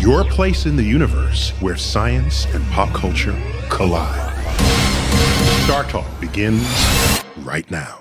your place in the universe where science and pop culture collide. Star Talk begins right now.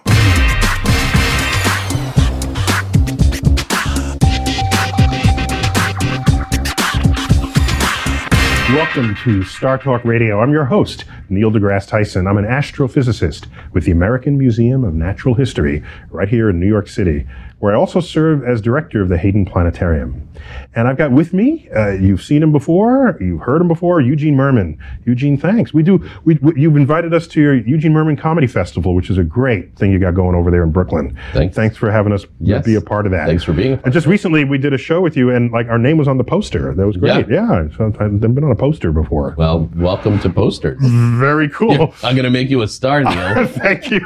Welcome to Star Talk Radio. I'm your host, Neil deGrasse Tyson. I'm an astrophysicist with the American Museum of Natural History right here in New York City where I also serve as director of the Hayden Planetarium. And I've got with me, uh, you've seen him before, you've heard him before, Eugene Mirman. Eugene, thanks. We do, we, we, you've invited us to your Eugene Mirman Comedy Festival, which is a great thing you got going over there in Brooklyn. Thanks. Thanks for having us Yes. be a part of that. Thanks for being And just recently we did a show with you and like our name was on the poster. That was great. Yeah. so I've been on a poster before. Well, welcome to Posters. Very cool. I'm going to make you a star, Neil. Thank you.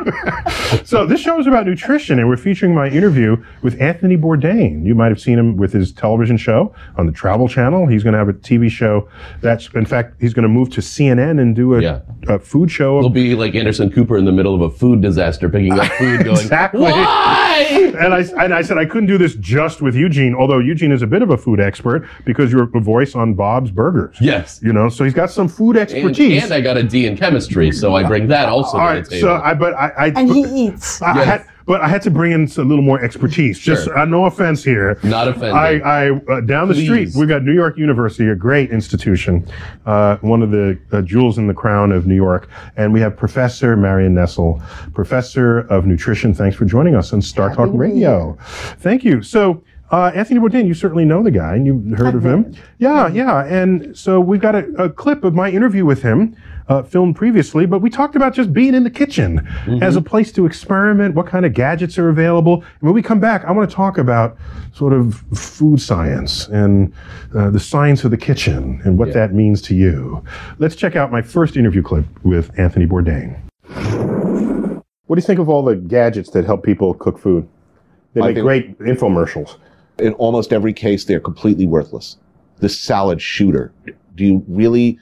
so this show is about nutrition, and we're featuring my interview with Anthony Bourdain. You might have seen him with his television show on the Travel Channel. He's going to have a TV show that's, in fact, he's going to move to CNN and do a, Yeah. a food show. We'll be like Anderson Cooper in the middle of a food disaster, picking up food, going, Exactly. Why? and I and I said I couldn't do this just with Eugene, although Eugene is a bit of a food expert because you're a voice on Bob's Burgers. Yes. You know, so he's got some food expertise. and I got a D in chemistry, so I bring that also All to the table. so I but I, I And he eats. I, I Yes. had, but I had to bring in a little more expertise. Just Sure. uh, no offense here. Not offended. I, I uh, down the street we've got New York University, a great institution, uh, one of the uh, jewels in the crown of New York, and we have Professor Marion Nestle, Professor of Nutrition. Thanks for joining us on Star Talk Happy New Radio. Thank you. So. Uh, Anthony Bourdain, you certainly know the guy, and you've heard of him. Yeah, yeah. And so we've got a, a clip of my interview with him, uh, filmed previously, but we talked about just being in the kitchen as a place to experiment, what kind of gadgets are available. And when we come back, I want to talk about sort of food science and uh, the science of the kitchen and what that means to you. Let's check out my first interview clip with Anthony Bourdain. What do you think of all the gadgets that help people cook food? They make think- great infomercials. in almost every case, they're completely worthless. The salad shooter. Do you really,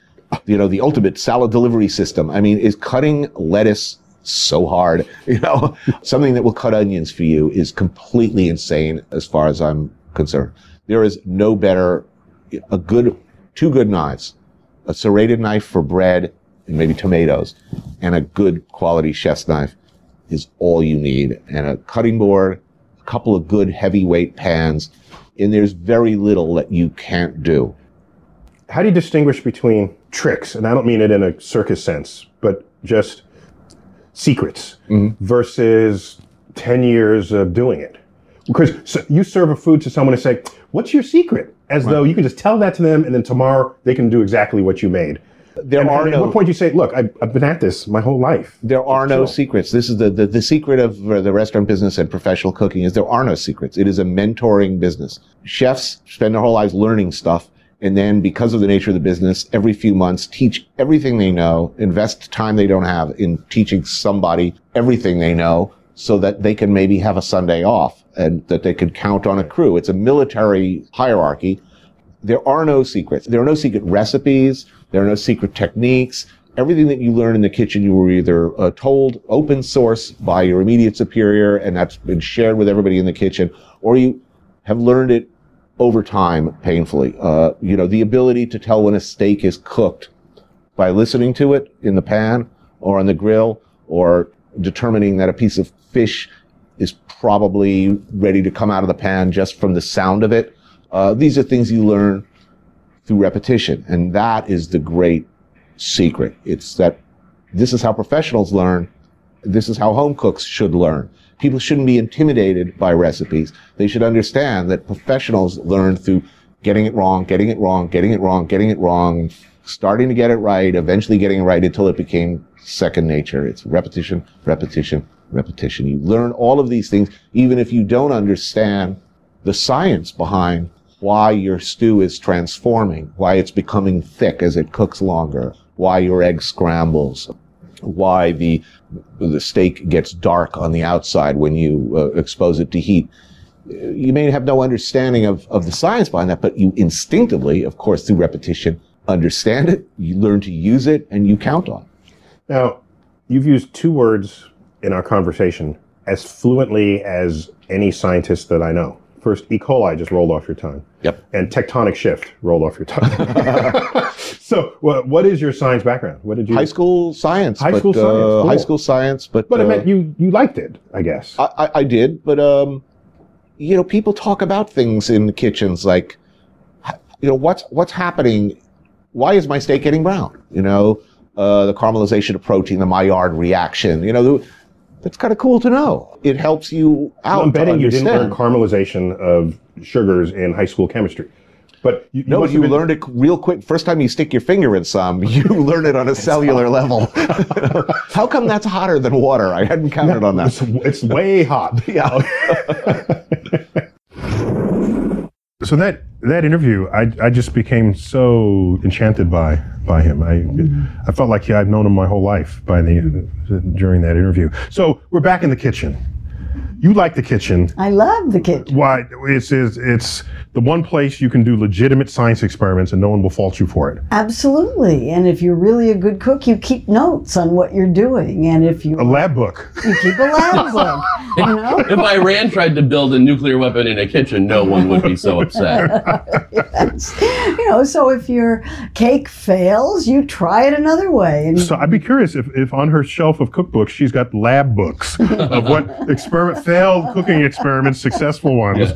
you know, the ultimate salad delivery system? I mean, is cutting lettuce so hard? You know, something that will cut onions for you is completely insane as far as I'm concerned. There is no better, a good, two good knives, a serrated knife for bread and maybe tomatoes, and a good quality chef's knife is all you need. And a cutting board, a couple of good heavyweight pans, and there's very little that you can't do. How do you distinguish between tricks, and I don't mean it in a circus sense, but just secrets versus 10 years of doing it? Because so you serve a food to someone and say, What's your secret? As though you can just tell that to them and then tomorrow they can do exactly what you made. There And- are and At no what point do you say, "Look, I've, I've been at this my whole life"? There are no Sure. secrets. This is the, the, the secret of uh, the restaurant business and professional cooking is there are no secrets. It is a mentoring business. Chefs spend their whole lives learning stuff. And then because of the nature of the business, every few months teach everything they know, invest time they don't have in teaching somebody everything they know so that they can maybe have a Sunday off and that they can count on a crew. It's a military hierarchy there are no secrets. There are no secret recipes. There are no secret techniques. Everything that you learn in the kitchen, you were either uh, told open source by your immediate superior, and that's been shared with everybody in the kitchen, or you have learned it over time painfully. Uh, you know, the ability to tell when a steak is cooked by listening to it in the pan or on the grill, or determining that a piece of fish is probably ready to come out of the pan just from the sound of it. Uh, these are things you learn through repetition, and that is the great secret. It's that this is how professionals learn. This is how home cooks should learn. People shouldn't be intimidated by recipes. They should understand that professionals learn through getting it wrong, getting it wrong, getting it wrong, getting it wrong, starting to get it right, eventually getting it right until it became second nature. It's repetition, repetition, repetition. You learn all of these things, even if you don't understand the science behind why your stew is transforming, why it's becoming thick as it cooks longer, why your egg scrambles, why the the steak gets dark on the outside when you uh, expose it to heat. You may have no understanding of, of the science behind that, but you instinctively, of course, through repetition, understand it, you learn to use it, and you count on it. Now, you've used two words in our conversation as fluently as any scientist that I know. First, E. coli just rolled off your tongue. Yep. And tectonic shift rolled off your tongue. so, what, what is your science background? What did you? High school science. High but, school science, Uh, cool. High school science, but But I uh, meant you you liked it, I guess. I, I, I did, but um, you know, people talk about things in the kitchens like, you know, what's what's happening? Why is my steak getting brown? You know, uh, the caramelization of protein, the Maillard reaction. You know, that's kind of cool to know. It helps you out. I'm to betting you didn't learn caramelization of sugars in high school chemistry. But you, No, you been- learned it real quick. First time you stick your finger in some, you learn it on a cellular level. How come that's hotter than water? I hadn't counted on that. It's, it's way hot. Yeah. So that that interview, I, I just became so enchanted by by him. I I felt like I'd known him my whole life by the during that interview. So we're back in the kitchen. You like the kitchen. I love the kitchen. Why? It's, it's it's the one place you can do legitimate science experiments and no one will fault you for it. Absolutely. And if you're really a good cook, you keep notes on what you're doing. And if you A lab book. you keep a lab book, you know? If Iran tried to build a nuclear weapon in a kitchen, no one would be so upset. Yes. You know, so if your cake fails, you try it another way. And So I'd be curious if, if on her shelf of cookbooks she's got lab books of what experiment failed cooking experiments, successful ones.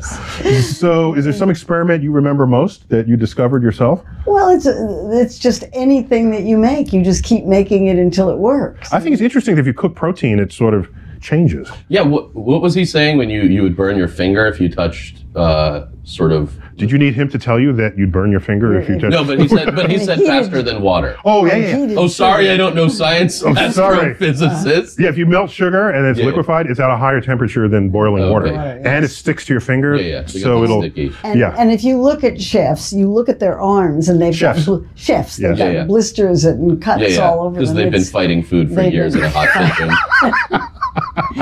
So is there some experiment you remember most that you discovered yourself? well, it's it's just anything that you make. You just keep making it until it works. I think it's interesting that if you cook protein, it sort of changes. Yeah, what, what was he saying when you, you would burn your finger if you touched uh, sort of? Did you need him to tell you that you'd burn your finger if you touched? No, but he said, but he said faster than water. Oh yeah, yeah. Heated Oh, sorry, I don't know science. Oh, sorry. Astrophysicist. Yeah, if you melt sugar and it's Yeah. liquefied, it's at a higher temperature than boiling Okay. water, Right, and it sticks to your finger, Yeah, yeah. They so it'll. sticky. And, Yeah. and if you look at chefs, you look at their arms, and they've Chefs. got bl- chefs. They've Yes. got Yeah, yeah. blisters and cuts Yeah, yeah. all over them. Because they've been fighting food for years in a hot kitchen.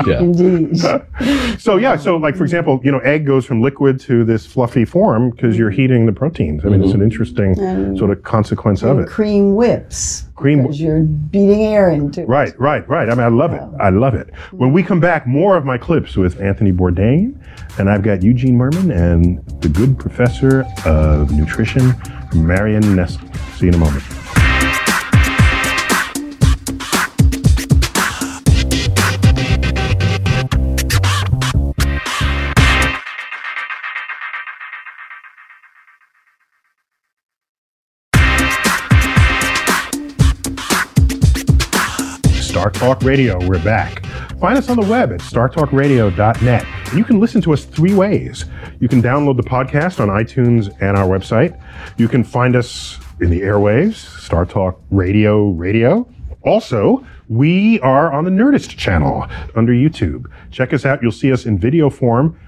yeah. Indeed. So yeah, so like for example, you know, egg goes from liquid to this fluffy form because you're mm-hmm. heating the proteins. I mean, it's an mm-hmm. interesting sort of consequence of it. cream whips. Cream whips. because you're beating air into it. Right, right, right. I mean, I love it. I love it. When we come back, more of my clips with Anthony Bourdain, and I've got Eugene Mirman and the good professor of nutrition, Marion Nestle. See you in a moment. Talk Radio, we're back. Find us on the web at startalkradio.net. And you can listen to us three ways. You can download the podcast on iTunes and our website. You can find us in the airwaves, Star Talk Radio Radio. Also, we are on the Nerdist channel under YouTube. Check us out. You'll see us in video form.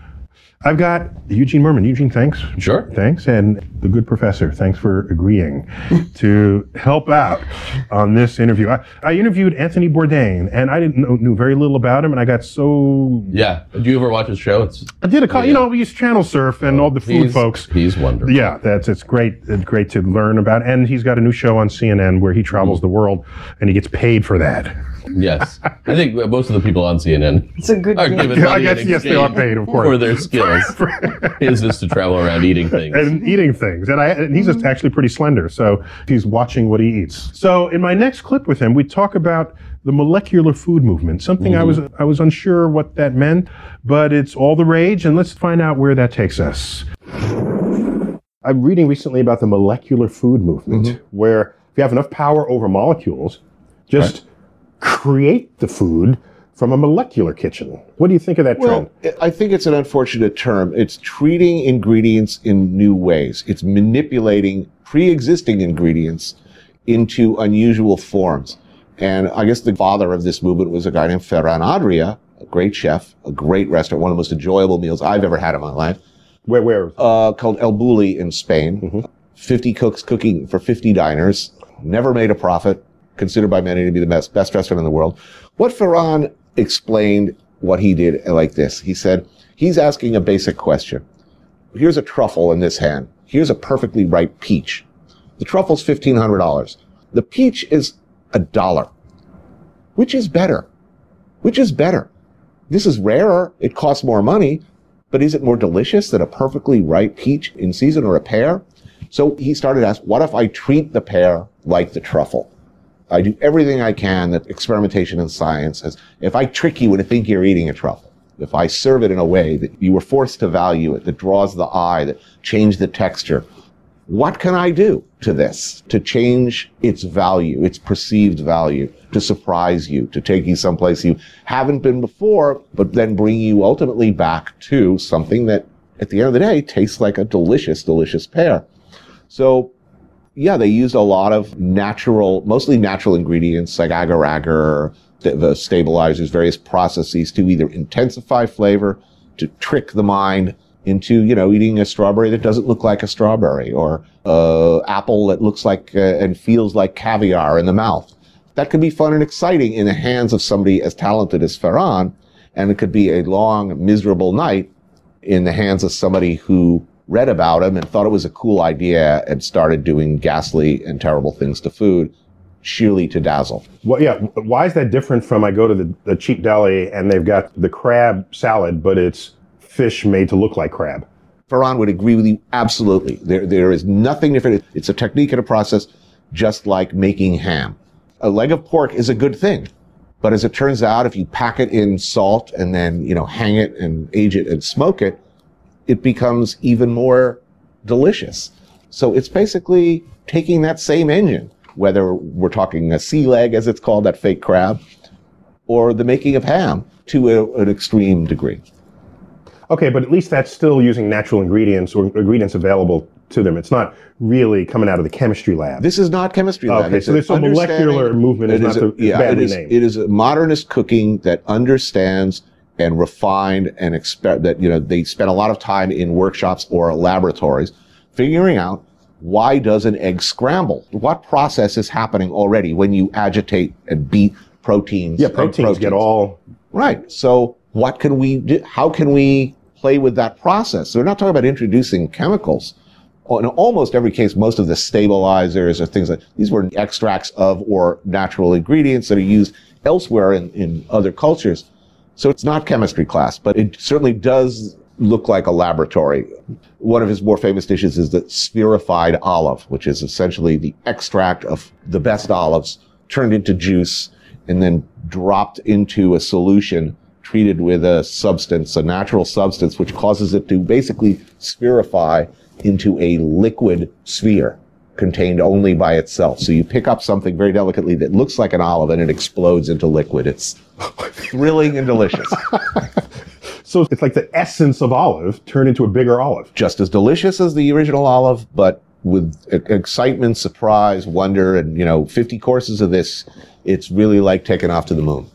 I've got Eugene Mirman. Eugene, thanks. Sure. Thanks. And the good professor, thanks for agreeing to help out on this interview. I, I interviewed Anthony Bourdain, and I didn't know, knew very little about him, and I got so. Yeah. Do you ever watch his show? It's I did a call, you know, we use channel surf and oh, all the food he's, folks. He's wonderful. Yeah, that's it's great. It's great to learn about, and he's got a new show on CNN where he travels mm. the world, and he gets paid for that. Yes. I think most of the people on CNN It's a good are gig. given Yeah, money I in guess, yes, they are paid, of course. for their skills. His is just to travel around eating things. and eating things. And, I, and he's just mm-hmm. actually pretty slender, so he's watching what he eats. So in my next clip with him, we talk about the molecular food movement. Something I mm-hmm. was I was unsure what that meant, but it's all the rage, and let's find out where that takes us. I'm reading recently about the molecular food movement, mm-hmm. where if you have enough power over molecules, just create the food from a molecular kitchen. What do you think of that trend? Well, I think it's an unfortunate term. It's treating ingredients in new ways. It's manipulating pre-existing ingredients into unusual forms. And I guess the father of this movement was a guy named Ferran Adria, a great chef, a great restaurant, one of the most enjoyable meals I've ever had in my life, Where, where? uh, called El Bulli in Spain. 50 cooks cooking for 50 diners, never made a profit, considered by many to be the best, best restaurant in the world. What Ferran explained what he did like this. He said, he's asking a basic question. Here's a truffle in this hand. Here's a perfectly ripe peach. The truffle's $1,500. The peach is a dollar. Which is better? Which is better? This is rarer. It costs more money, but is it more delicious than a perfectly ripe peach in season or a pear? So he started asking, what if I treat the pear like the truffle? I do everything I can that experimentation and science has. If I trick you into think you're eating a truffle, if I serve it in a way that you were forced to value it, that draws the eye, that change the texture, what can I do to this to change its value, its perceived value, to surprise you, to take you someplace you haven't been before, but then bring you ultimately back to something that at the end of the day tastes like a delicious, delicious pear. So yeah, they used a lot of natural, mostly natural ingredients like agar agar, the, stabilizers, various processes to either intensify flavor, to trick the mind into, you know, eating a strawberry that doesn't look like a strawberry or uh, apple that looks like uh, and feels like caviar in the mouth. That could be fun and exciting in the hands of somebody as talented as Ferran, and it could be a long, miserable night in the hands of somebody who read about him and thought it was a cool idea and started doing ghastly and terrible things to food, sheerly to dazzle. Well, yeah. Why is that different from I go to the, the cheap deli and they've got the crab salad, but it's fish made to look like crab? Ferran would agree with you absolutely. There, there is nothing different. It's a technique and a process, just like making ham. A leg of pork is a good thing, but as it turns out, if you pack it in salt and then you know hang it and age it and smoke it, it becomes even more delicious. So it's basically taking that same engine, whether we're talking a sea leg, as it's called, that fake crab, or the making of ham to a, an extreme degree. Okay, but at least that's still using natural ingredients or ingredients available to them. It's not really coming out of the chemistry lab. This is not chemistry lab. Okay, It's so this whole molecular movement is It not a- the- yeah, badly it is, named. It is a modernist cooking that understands and refined and expect that you know they spend a lot of time in workshops or laboratories figuring out why does an egg scramble? What process is happening already when you agitate and beat proteins? yeah, egg proteins, get all. Right. So what can we do? How can we play with that process? So we're not talking about introducing chemicals. In almost every case, most of the stabilizers or things like these were extracts of or natural ingredients that are used elsewhere in, in other cultures. So it's not chemistry class, but it certainly does look like a laboratory. One of his more famous dishes is the spherified olive, which is essentially the extract of the best olives turned into juice and then dropped into a solution treated with a substance, a natural substance, which causes it to basically spherify into a liquid sphere contained only by itself. So you pick up something very delicately that looks like an olive and it explodes into liquid. It's thrilling and delicious. So it's like the essence of olive turned into a bigger olive. Just as delicious as the original olive, but with excitement, surprise, wonder, and you know, 50 courses of this, it's really like taking off to the moon.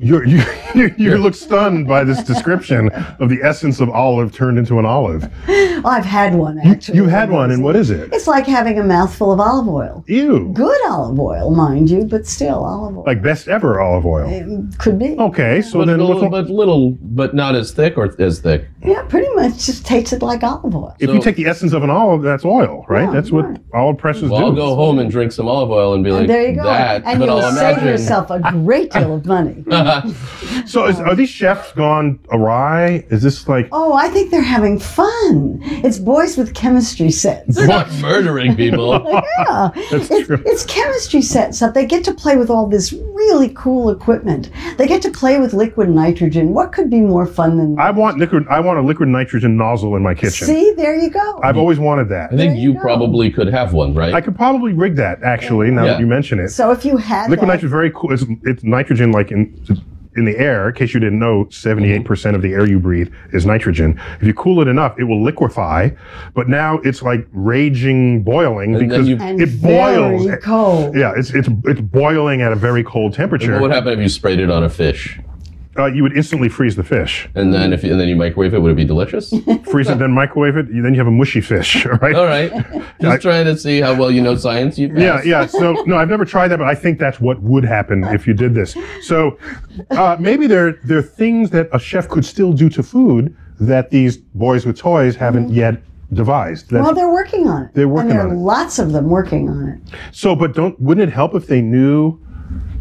You're, you you you look stunned by this description of the essence of olive turned into an olive. Well, I've had one actually. You had one, and what is it? It's like having a mouthful of olive oil. Ew. Good olive oil, mind you, but still olive oil. Like best ever olive oil. It could be. Okay, so But then what's little, but little, but not as thick or as thick. Yeah, pretty much just tasted like olive oil. if you take the essence of an olive, that's oil, right? Yeah, that's what right. olive presses Well, do. I'll go home and drink some olive oil and be like, And there you go. that. and but you'll I'll save imagine. yourself a great deal of money. So is, are these chefs gone awry? Is this like Oh, I think they're having fun. It's boys with chemistry sets. They're not murdering people. Yeah, That's it's, true. it's chemistry sets up. They get to play with all this really cool equipment. They get to play with liquid nitrogen. What could be more fun than That? I want liquid I want a liquid nitrogen nozzle in my kitchen. See, there you go. I've always wanted that. I think There you you probably could have one, right? I could probably rig that actually. Now that you mention it, so if you had liquid nitrogen very cool. It's, it's nitrogen like in in the air. In case you didn't know, seventy eight mm-hmm. percent of the air you breathe is nitrogen. If you cool it enough, it will liquefy. But now it's like raging boiling And then because you- and it boils. very cold. Yeah, it's it's it's boiling at a very cold temperature. what would happen if you sprayed it on a fish? Uh, you would instantly freeze the fish. And then if you, and then you microwave it, would it be delicious? Freeze it, then microwave it. Then you have a mushy fish, right? All right. Just trying to see how well you know science. You Yeah, yeah. So no, I've never tried that, but I think that's what would happen if you did this. So uh, maybe there there are things that a chef could still do to food that these boys with toys haven't yet devised. That's, Well, they're working on it. They're working on it. and there on are it. lots of them working on it. so, but don't wouldn't it help if they knew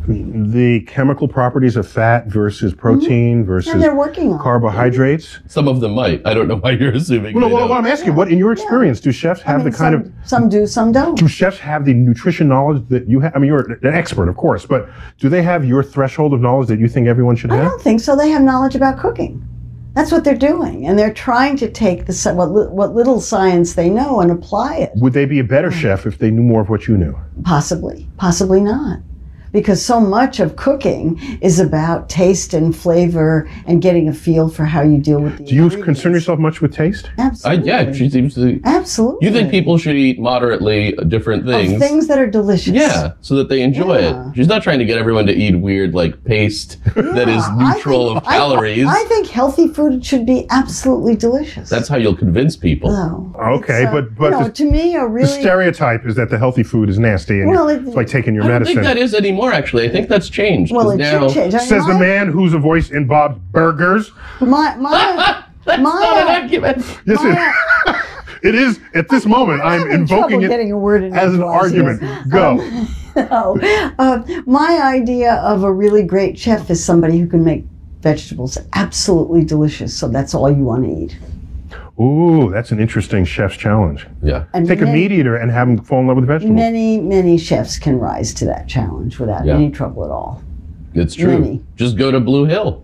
the chemical properties of fat versus protein versus Mm-hmm. And they're working on carbohydrates? Some of them might. I don't know why you're assuming. Well, no, they what, I'm asking, what in your experience do chefs I have mean, the kind some, of some do, some don't. do chefs have the nutrition knowledge that you have? I mean, you're an expert, of course, but do they have your threshold of knowledge that you think everyone should have? I don't think so. They have knowledge about cooking. That's what they're doing, and they're trying to take the what, what little science they know and apply it. Would they be a better chef if they knew more of what you knew? Possibly, possibly not. Because so much of cooking is about taste and flavor and getting a feel for how you deal with the Do you concern yourself much with taste? I, Absolutely. yeah, she seems to. Absolutely. You think people should eat moderately different things? Of things? things that are delicious. Yeah, so that they enjoy Yeah. it. She's not trying to get everyone to eat weird like paste that is Yeah, I neutral think- of calories. I, I think healthy food should be absolutely delicious. That's how you'll convince people. No. Okay, uh, but- but you know, the- to me, a really The stereotype is that the healthy food is nasty and Well, it's like taking your I don't medicine. think that is anymore. More actually, I think that's changed. Well, it now, should change. I mean, Says the man who's a voice in Bob's Burgers. My my That's my, not an argument. Yes, my, it, it is. At this moment, I'm having trouble invoking it getting a word in as an edgewise. argument. Go. No. Uh, my idea of a really great chef is somebody who can make vegetables absolutely delicious. So that's all you want to eat. Ooh, that's an interesting chef's challenge. Yeah. And Take a many, meat eater and have them fall in love with vegetables. Many many chefs can rise to that challenge without Yeah. any trouble at all. It's true. Many. Just go to Blue Hill.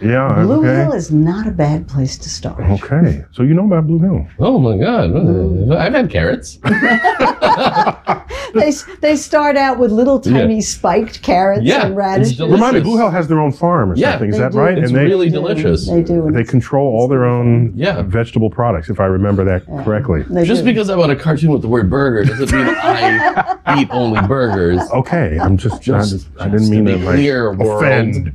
Yeah. Blue okay. Hill is not a bad place to start. Okay. So you know about Blue Hill. Oh my God. Mm. I've had carrots. They, they start out with little tiny Yeah. spiked carrots Yeah, and radishes. Remind me, Blue Hill has their own farm or Yeah, something. Is they that do. right? It's and they really delicious. They do. they control all their own Yeah. vegetable products, if I remember that correctly. they Just do. because I'm on a cartoon with the word burger doesn't mean I eat only burgers. Okay, I'm just, Just- I, I didn't just mean to to be like, clear, offend.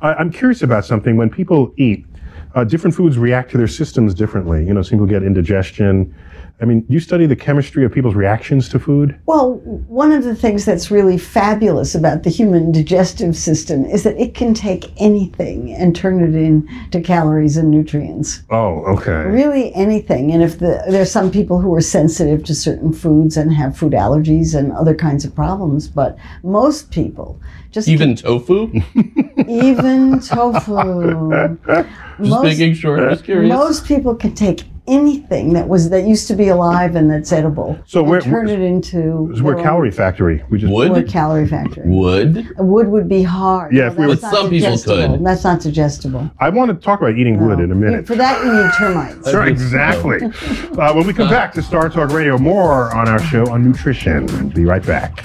I, I'm curious about something. When people eat, uh, different foods react to their systems differently. You know, some people get indigestion. I mean, you study the chemistry of people's reactions to food. Well, one of the things that's really fabulous about the human digestive system is that it can take anything and turn it into calories and nutrients. Oh, okay. Really anything. And if the, there's some people who are sensitive to certain foods and have food allergies and other kinds of problems, but most people just Even tofu? even tofu. Just most, making sure. Just curious. most people can take anything that was that used to be alive and that's edible So we're- turn it into So we're their calorie factory. We just wood We're Wood? calorie factory. Wood? Wood would be hard. Yeah, if we that's were- not Some people could. That's not digestible. I want to talk about eating wood in a minute. For that, you need termites. Sure, exactly. Uh, when we come back to Star Talk Radio, more on our show on nutrition. Be right back.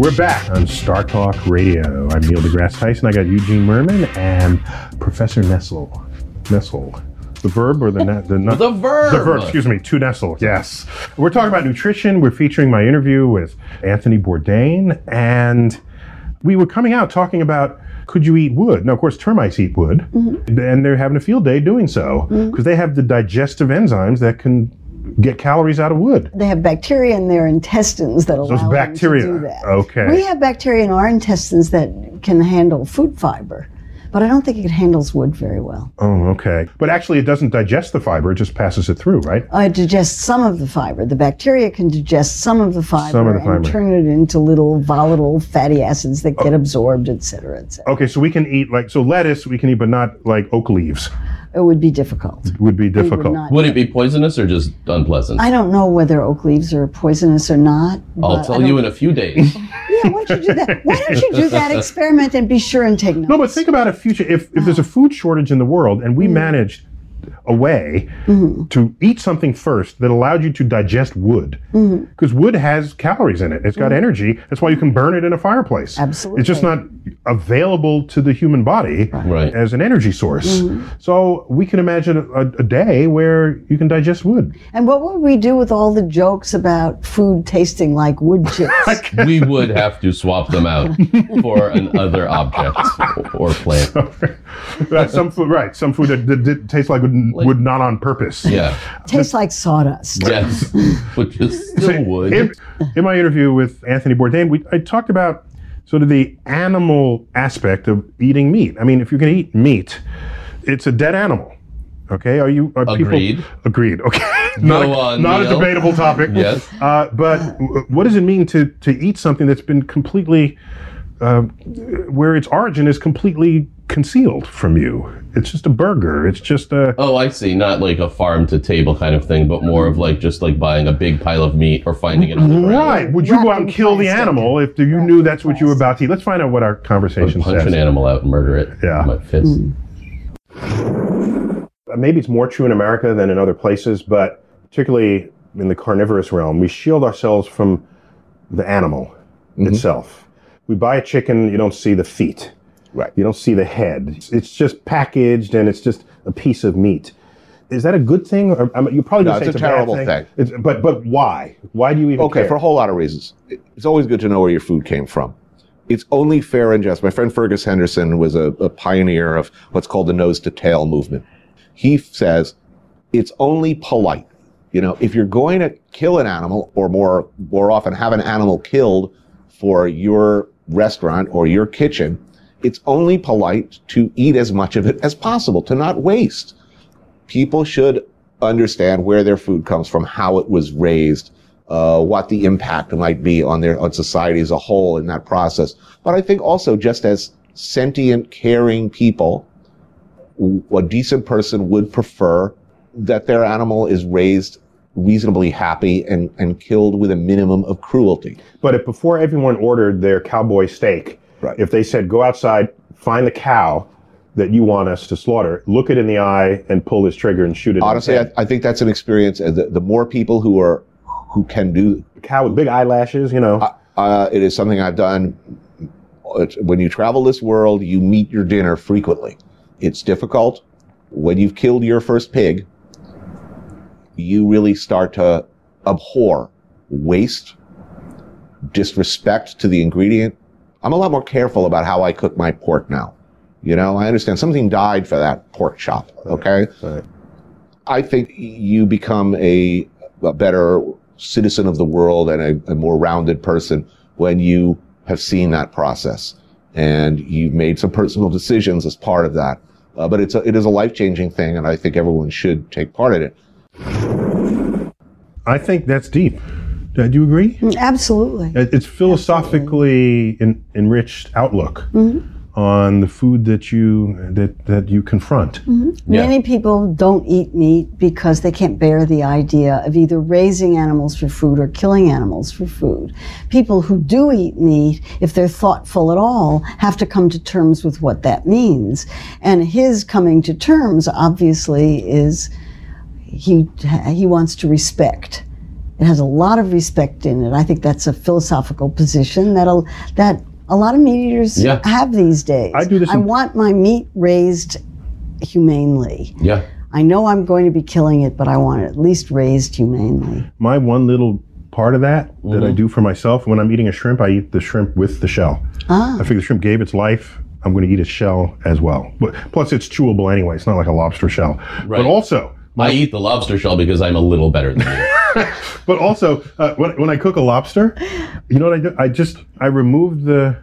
We're back on Star Talk Radio. I'm Neil deGrasse Tyson. I got Eugene Mirman and Professor Nestle. Nestle. The verb or the ne- the, nu- The verb. The verb. Excuse me. To Nestle. Yes. We're talking about nutrition. We're featuring my interview with Anthony Bourdain, and we were coming out talking about could you eat wood? Now, of course, termites eat wood, mm-hmm. and they're having a field day doing so mm-hmm. because they have the digestive enzymes that can get calories out of wood. They have bacteria in their intestines that allow them bacteria. to do that. Okay. We have bacteria in our intestines that can handle food fiber, but I don't think it handles wood very well. Oh, okay. But actually, it doesn't digest the fiber; it just passes it through, right? Uh, it digests some of the fiber. The bacteria can digest some of the fiber, Some of the and fiber. turn it into little volatile fatty acids that get absorbed, et cetera, et cetera. Okay, so we can eat like so lettuce we can eat, but not like oak leaves. It would be difficult. It would be We would difficult. not- Would it be poisonous or just unpleasant? I don't know whether oak leaves are poisonous or not. I'll tell you in a few days. Yeah, why don't you do that? Why don't you do that experiment and be sure and take notes? No, but think about a future if if there's a food shortage in the world and we mm. managed a way mm-hmm. to eat something first that allowed you to digest wood. Mm-hmm. Because wood has calories in it. It's got mm-hmm. energy. That's why you can burn it in a fireplace. Absolutely. it's just not available to the human body Right. as an energy source. So we can imagine a, a day where you can digest wood. And what would we do with all the jokes about food tasting like wood chips? we would have to swap them out for another object or plant. right, some food right some food that, that, that tastes like wood, wood not on purpose Yeah. Tastes like sawdust. Yes. Which is still wood. In, in my interview with Anthony Bourdain, we, I talked about sort of the animal aspect of eating meat. I mean, if you can eat meat, it's a dead animal. Okay, are you are Agreed. people agreed? Okay, not, Go a, on, not a debatable topic. Yes. uh, but what does it mean to to eat something that's been completely uh, where its origin is completely concealed from you? It's just a burger. It's just a Oh, I see. Not like a farm to table kind of thing, but more of like just like buying a big pile of meat or finding it on ground. Right. Would you go out and in kill the plastic. animal if you knew that's what you were about to eat? Let's find out what our conversation Punch says. an animal out and murder it. Yeah. My fist. Uh, maybe it's more true in America than in other places, but particularly in the carnivorous realm, we shield ourselves from the animal itself. We buy a chicken, you don't see the feet. Right. You don't see the head. It's- It's just packaged and it's just a piece of meat. Is that a good thing? Or, I mean, you probably No, say it's a bad terrible thing. It's, but but why? Why do you even Okay, care? for a whole lot of reasons. It's always good to know where your food came from. It's only fair and just. My friend Fergus Henderson was a, a pioneer of what's called the nose to tail movement. He says it's only polite. You know, if you're going to kill an animal, or more more often have an animal killed for your restaurant or your kitchen, it's only polite to eat as much of it as possible, to not waste. People should understand where their food comes from, how it was raised, uh, what the impact might be on their on society as a whole in that process. But I think also just as sentient, caring people, a decent person would prefer that their animal is raised reasonably happy and, and killed with a minimum of cruelty. But if before everyone ordered their cowboy steak, Right. if they said, go outside, find the cow that you want us to slaughter, look it in the eye, and pull this trigger and shoot it. Honestly. I, I think that's an experience. The, the more people who are who can do a cow with big eyelashes, you know. uh, it is something I've done. When you travel this world, you meet your dinner frequently. It's difficult. When you've killed your first pig, you really start to abhor waste, disrespect to the ingredient. I'm a lot more careful about how I cook my pork now. You know, I understand something died for that pork chop. Okay. Right. I think you become a, a better citizen of the world and a, a more rounded person when you have seen that process and you've made some personal decisions as part of that. Uh, but it's a, it is a life changing thing, and I think everyone should take part in it. I think that's deep. Uh, Do you agree? Absolutely. It's philosophically en- enriched outlook Mm-hmm. on the food that you that that you confront. Many people don't eat meat because they can't bear the idea of either raising animals for food or killing animals for food. People who do eat meat, if they're thoughtful at all, have to come to terms with what that means. And his coming to terms, obviously, is he he wants to respect. It has a lot of respect in it. I think that's a philosophical position that a, that a lot of meat eaters Yeah. have these days. I do this I in- want my meat raised humanely. Yeah. I know I'm going to be killing it, but I want it at least raised humanely. My one little part of that that Mm-hmm. I do for myself when I'm eating a shrimp, I eat the shrimp with the shell. Ah. I figure the shrimp gave its life. I'm going to eat its shell as well. But plus, it's chewable anyway. It's not like a lobster shell. Right. But also, I eat the lobster shell because I'm a little better than you. But also, uh, when, when I cook a lobster, you know what I do? I just I remove the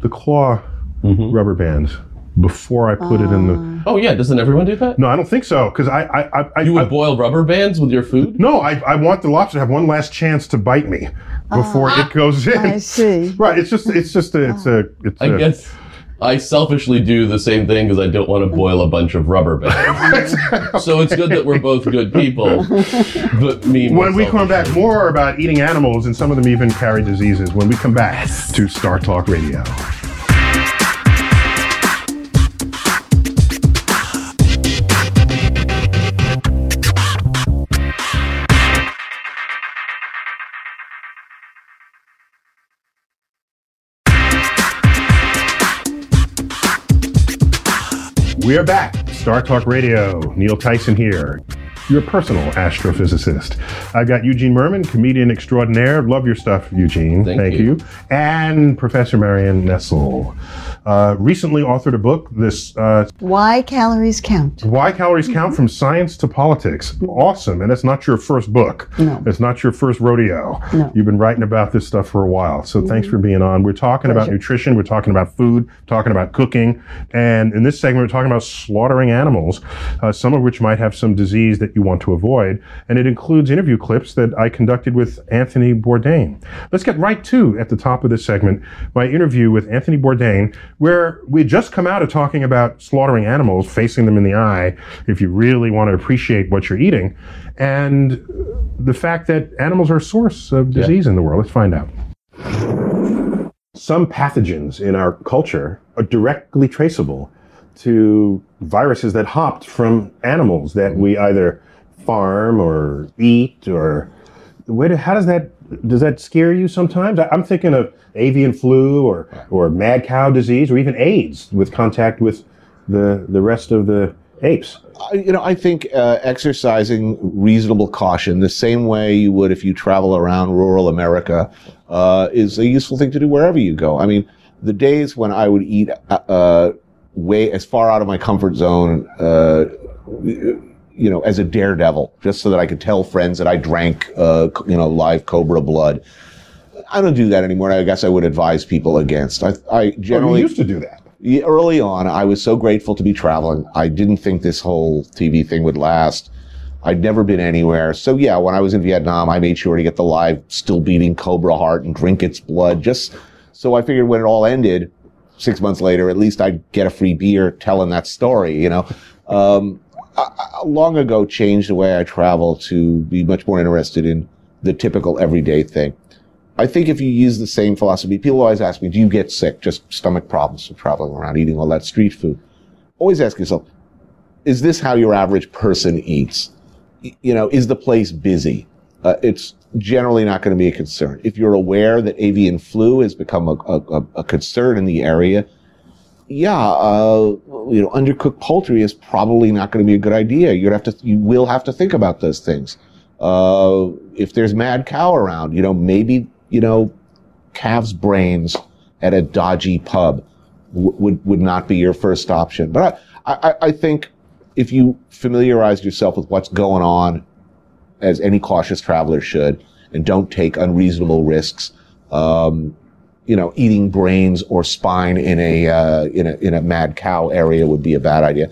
the claw Mm-hmm. rubber bands before I put it in the. oh yeah, doesn't everyone do that? No, I don't think so because I I I, I, You I would boil rubber bands with your food? no I, I want the lobster to have one last chance to bite me before it goes in. I see. Right. It's just it's just a, it's a it's I a, guess I selfishly do the same thing because I don't want to boil a bunch of rubber bands. so it's good that we're both good people. But me, When we come back, more about eating animals, and some of them even carry diseases. When we come back to Star Talk Radio. We are back. Star Talk Radio. Neil Tyson here. Your personal astrophysicist. I've got Eugene Mirman, comedian extraordinaire. Love your stuff, Eugene. Thank you. And Professor Marion Nestle. Uh, recently authored a book, this uh, Why calories count? Why Calories Count from Science to Politics. Awesome. And it's not your first book. No. It's not your first rodeo. No. You've been writing about this stuff for a while. So thanks for being on. We're talking about nutrition, we're talking about food, talking about cooking. And in this segment, we're talking about slaughtering animals, uh, some of which might have some disease that you want to avoid. And it includes interview clips that I conducted with Anthony Bourdain. Let's get right to, at the top of this segment, my interview with Anthony Bourdain, where we just come out of talking about slaughtering animals, facing them in the eye, if you really want to appreciate what you're eating, and the fact that animals are a source of disease in the world. Let's find out. Some pathogens in our culture are directly traceable to viruses that hopped from animals that we either farm or eat or where do, how does that does that scare you sometimes? I, I'm thinking of avian flu or or mad cow disease or even AIDS with contact with the the rest of the apes. I- you know, I think uh, exercising reasonable caution, the same way you would if you travel around rural America, uh, is a useful thing to do wherever you go. I mean, the days when I would eat uh, uh, way as far out of my comfort zone, uh, you know, as a daredevil, just so that I could tell friends that I drank, uh, you know, live cobra blood. I don't do that anymore. I guess I would advise people against. I, I Well, generally used to do that. Early on, I was so grateful to be traveling. I didn't think this whole TV thing would last. I'd never been anywhere. So yeah, when I was in Vietnam, I made sure to get the live, still beating Cobra Heart and drink its blood. Just so I figured when it all ended, six months later, at least I'd get a free beer telling that story. You know, um, I, I long ago changed the way I travel to be much more interested in the typical everyday thing. I think if you use the same philosophy, people always ask me, do you get sick? Just stomach problems from traveling around eating all that street food. Always ask yourself, is this how your average person eats? You know, is the place busy? Uh, it's generally not going to be a concern. If you're aware that avian flu has become a, a, a- a concern in the area, yeah, uh, you know, undercooked poultry is probably not going to be a good idea. You'd have to, you will have to think about those things. Uh, if there's mad cow around, you know, maybe, you know, calves brains at a dodgy pub w- would, would not be your first option. But I, I, I think if you familiarize yourself with what's going on, as any cautious traveler should, and don't take unreasonable risks, um, you know, eating brains or spine in a, uh, in a, in a mad cow area would be a bad idea.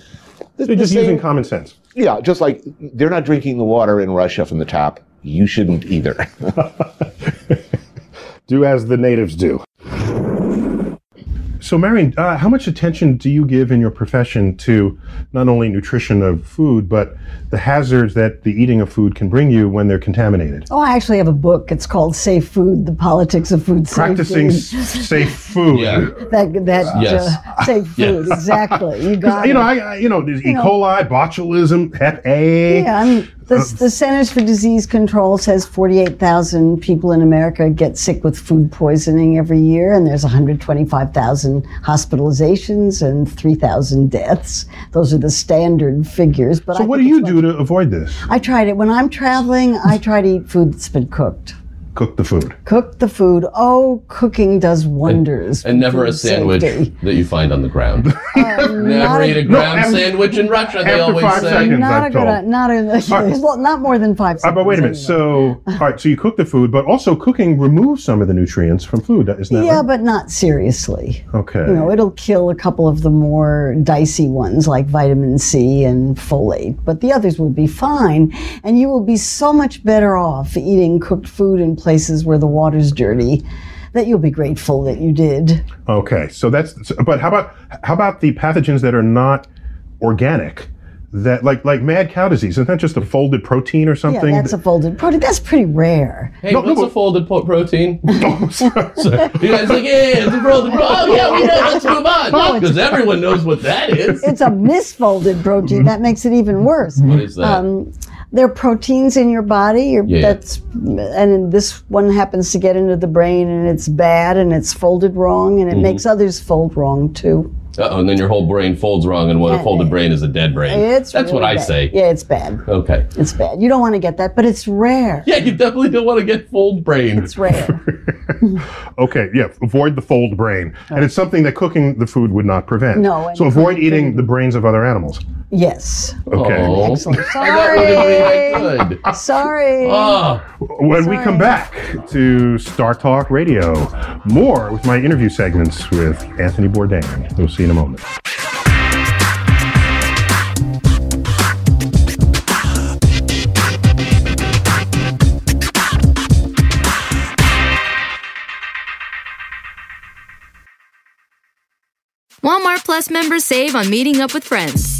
The- So just same- using common sense. yeah, just like they're not drinking the water in Russia from the tap. You shouldn't either. Do as the natives do. So, Marion, uh, how much attention do you give in your profession to not only nutrition of food, but the hazards that the eating of food can bring you when they're contaminated? Oh, I actually have a book. It's called Safe Food: The Politics of Food Practicing Safety. s- safe food. Yeah. That that Yes. uh, safe food exactly. You got You know, I, I you know, there's E. know. coli, botulism, Hep A. Yeah, I mean, the, the Centers for Disease Control says 48,000 people in America get sick with food poisoning every year, and there's 125,000 hospitalizations and 3,000 deaths. Those are the standard figures. But So, I what do you do to avoid this? I tried it. When I'm traveling, I try to eat food that's been cooked. Cook the food. Cook the food. Oh, cooking does wonders. And for never a sandwich safety. that you find on the ground. not Never a- eat a ground after- sandwich in Russia, they after always five say. seconds. Not a I'm good, told. not a, not more than five Uh, seconds. but wait a minute. anyway. So, all right. So you cook the food, but also cooking removes some of the nutrients from food. Isn't that Yeah, right? but not seriously. Okay. You know, it'll kill a couple of the more dicey ones like vitamin C and folate, but the others will be fine. And you will be so much better off eating cooked food in places where the water's dirty that you'll be grateful that you did. Okay, so that's. But how about how about the pathogens that are not organic? That like like mad cow disease isn't that just a folded protein or something? Yeah, something? that's a folded protein. That's pretty rare. Hey, No, no, what's a folded po- protein? Oh, sorry. You guys like, yeah, it's a folded protein. Oh, yeah, we know. Let's move on. Because everyone knows what that is. It's a misfolded protein. Mm-hmm. That makes it even worse. What is that? Um, there are proteins in your body. Your, Yeah. That's and this one happens to get into the brain, and it's bad, and it's folded wrong, and it Mm-hmm. makes others fold wrong too. Uh-oh, and then your whole brain folds wrong, and what a folded brain is a dead brain. It's That's what I bad. say. Yeah, it's bad. Okay. It's bad. You don't want to get that, but it's rare. Yeah, you definitely don't want to get fold brain. It's rare. Okay, yeah, avoid the fold brain, and it's something that cooking the food would not prevent. No, so avoid cooking- eating the brains of other animals. Yes. Okay. Oh, Excellent. I thought we were doing it good. Sorry. Oh, When we come back to StarTalk Radio, more with my interview segments with Anthony Bourdain. We'll see you in a moment. Walmart Plus members save on meeting up with friends.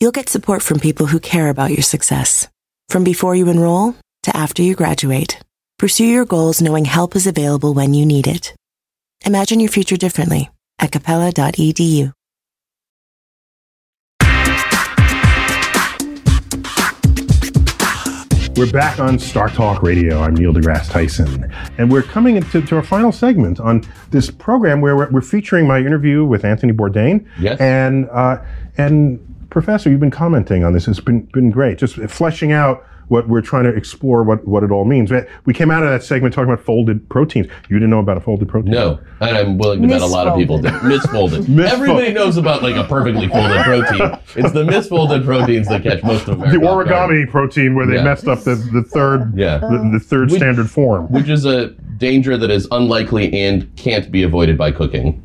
you'll get support from people who care about your success. From before you enroll to after you graduate, pursue your goals knowing help is available when you need it. Imagine your future differently at capella.edu. We're back on StarTalk Radio. I'm Neil deGrasse Tyson. And we're coming into to our final segment on this program where we're, we're featuring my interview with Anthony Bourdain. Yes. And, uh, and Professor, you've been commenting on this. It's been, been great. Just fleshing out what we're trying to explore what, what it all means. We came out of that segment talking about folded proteins. You didn't know about a folded protein? No, and I'm willing to bet a lot of people did. Misfolded. Misfo- Everybody knows about like a perfectly folded protein. It's the misfolded proteins that catch most of The America. off guard, origami protein where they Yeah. messed up the, the third Yeah. the, the third Which- standard form. Which is a danger that is unlikely and can't be avoided by cooking.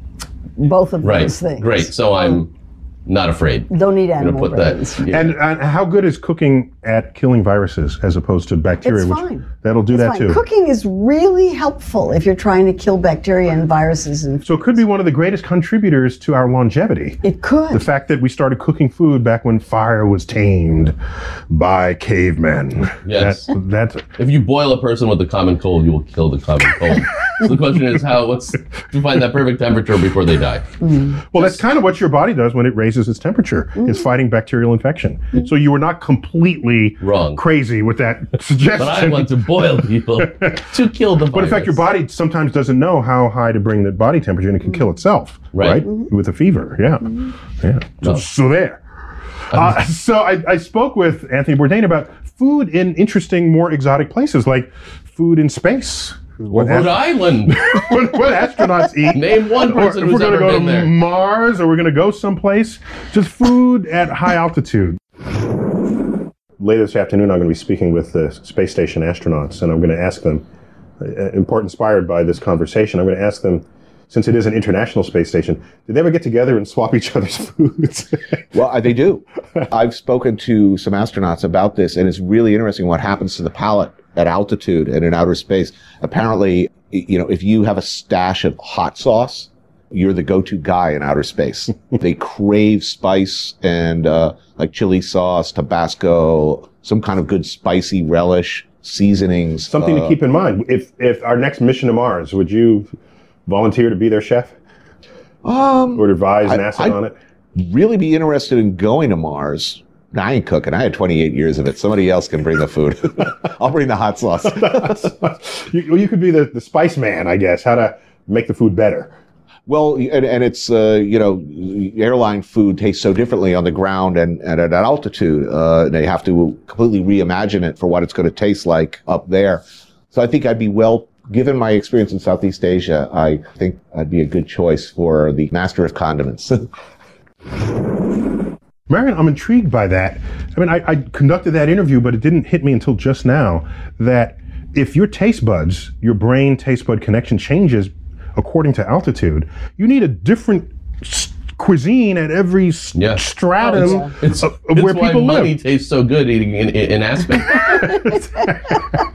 Both of Right. those things. Great. So I'm not afraid. Don't eat I'm gonna animal put brains. that. yeah. And, and how good is cooking at killing viruses as opposed to bacteria? It's which fine. that'll do It's that fine. too. Cooking is really helpful if you're trying to kill bacteria and viruses, and So it could be one of the greatest contributors to our longevity. it could. The fact that we started cooking food back when fire was tamed by cavemen. Yes. That, that's If you boil a person with the common cold, you will kill the common cold. so the question is how what's to find that perfect temperature before they die. Mm-hmm. well, that's kind of what your body does when it raises its temperature. Mm-hmm. It's fighting bacterial infection. Mm-hmm. So you were not completely Wrong. crazy with that suggestion. But I want to boil people to kill the virus. But in fact, your body sometimes doesn't know how high to bring the body temperature, and it can mm-hmm. kill itself, Right. With a fever, yeah, yeah. So, No. so there. Uh, so I, I spoke with Anthony Bourdain about food in interesting, more exotic places, like food in space. What, Rhode ast- Island. what, what astronauts eat. Name one Or person if who's we're ever gonna go been to there. Mars, or we're going to go someplace, just food at high altitude. Later this afternoon, I'm going to be speaking with the space station astronauts, and I'm going to ask them, uh, in part inspired by this conversation, I'm going to ask them, since it is an international space station, did they ever get together and swap each other's foods? Well, uh, they do. I've spoken to some astronauts about this, and it's really interesting what happens to the palate at altitude and in outer space. Apparently, you know, if you have a stash of hot sauce, you're the go-to guy in outer space. they crave spice and uh, like chili sauce, Tabasco, some kind of good spicy relish, seasonings. Something to uh, keep in mind. If if our next mission to Mars, would you volunteer to be their chef Um, or advise NASA I- on it? really be interested in going to Mars. No, I ain't cooking. I had 28 years of it. Somebody else can bring the food. I'll bring the hot sauce. you, well, you could be the, the spice man, I guess. How to make the food better. Well, and, and it's, uh, you know, airline food tastes so differently on the ground and, and at altitude. Uh, they have to completely reimagine it for what it's going to taste like up there. So I think I'd be well, given my experience in Southeast Asia, I think I'd be a good choice for the master of condiments. Marion, I'm intrigued by that. I mean, I, I conducted that interview, but it didn't hit me until just now that if your taste buds, your brain taste bud connection changes according to altitude, you need a different cuisine at every s- Yeah. stratum It's, of, of it's where why people money live. tastes so good eating in, in, in Aspen.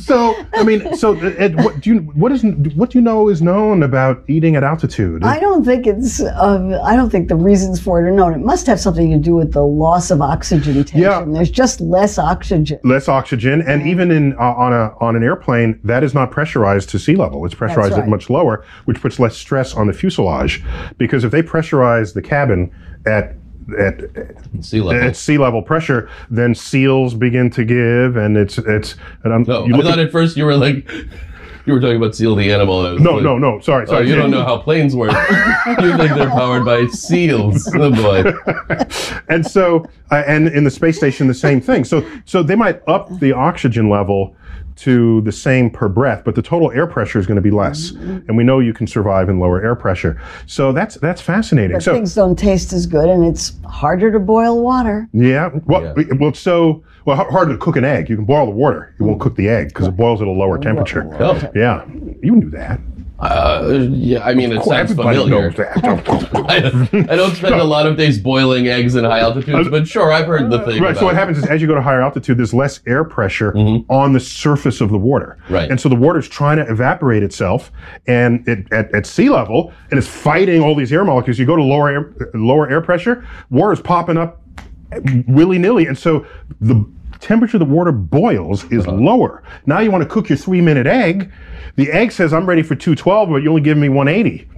So, I mean, so Ed, what do you what is what do you know is known about eating at altitude? I don't think it's. Uh, I don't think the reasons for it are known. It must have something to do with the loss of oxygen tension. Yeah. There's just less oxygen. less oxygen, and even in uh, on a on an airplane, that is not pressurized to sea level. It's pressurized That's at much lower, which puts less stress on the fuselage. Because if they pressurize the cabin at at sea level. at sea level pressure, then seals begin to give, and it's it's. And I'm, No, you I thought at- at first you were like, you were talking about Seal the animal. and I was no, like, no, no. Sorry, Oh, sorry. you don't know how planes work. you think they're powered by seals. Oh boy. and so uh, and in the space station the same thing so so they might up the oxygen level to the same per breath but the total air pressure is going to be less. Mm-hmm. And we know you can survive in lower air pressure. So that's that's fascinating. But so things don't taste as good, and it's harder to boil water. yeah well, Yeah. well so well har- hard to cook an egg. You can boil the water. You won't cook the egg because it boils at a lower temperature. Oh. yeah you knew that Uh, yeah, I mean, it sounds familiar. I, I don't spend a lot of days boiling eggs in high altitudes, but sure, I've heard the thing. Right. So what happens is, as you go to higher altitude, there's less air pressure on the surface of the water. Mm-hmm. Right. And so the water's trying to evaporate itself, and it, at, at sea level, and it's fighting all these air molecules. You go to lower air, lower air pressure, water's popping up willy nilly, and so the temperature the water boils is Uh-huh. lower. Now you want to cook your three minute egg. The egg says I'm ready for 212, but you only give me 180.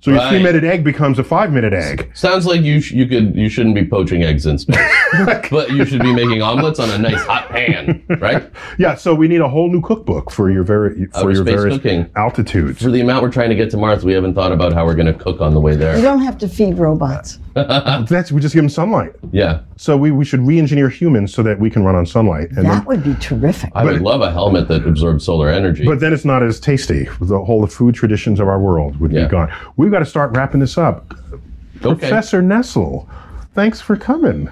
So your Right. three minute egg becomes a five minute egg. Sounds like you sh- you could you shouldn't be poaching eggs in space, but you should be making omelets on a nice hot pan, right? Yeah, so we need a whole new cookbook for your very for Outer your space various cooking. altitudes. For the amount we're trying to get to Mars, we haven't thought about how we're going to cook on the way there. You don't have to feed robots. That's we just give them sunlight. Yeah, So we, we should re-engineer humans so that we can run on sunlight. And That then, would be terrific. I would love a helmet that absorbs solar energy. but then it's not as tasty. The whole the food traditions of our world would Yeah. be gone. We've got to start wrapping this up. okay. Professor Nestle, thanks for coming.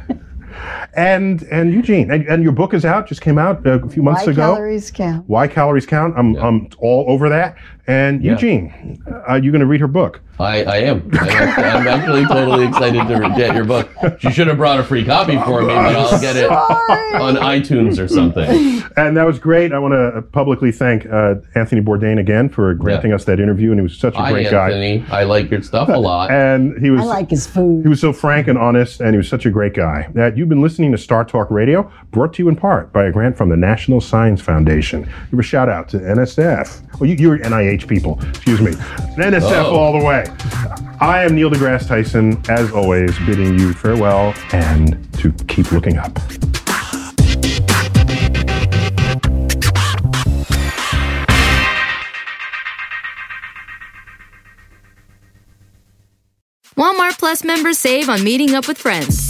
and and Eugene, and, and your book is out. Just came out uh, a few months Why ago. calories count? Why calories count? I'm I'm all over that. And Yeah. Eugene, are you going to read her book? I, I am. I'm actually, I'm actually totally excited to re- get your book. She should have brought a free copy for me, but I'll get it on iTunes or something. And that was great. I want to publicly thank uh, Anthony Bourdain again for granting Yeah. us that interview, and he was such a Hi, great guy. Anthony. I like your stuff a lot. And he was I like his food. He was so frank and honest, and he was such a great guy. That you've been listening to StarTalk Radio, brought to you in part by a grant from the National Science Foundation. Give a shout out to NSF. Well, you, you're NIH people, excuse me. NSF Oh. all the way. I am Neil deGrasse Tyson, as always, bidding you farewell and to keep looking up. Walmart Plus members save on meeting up with friends.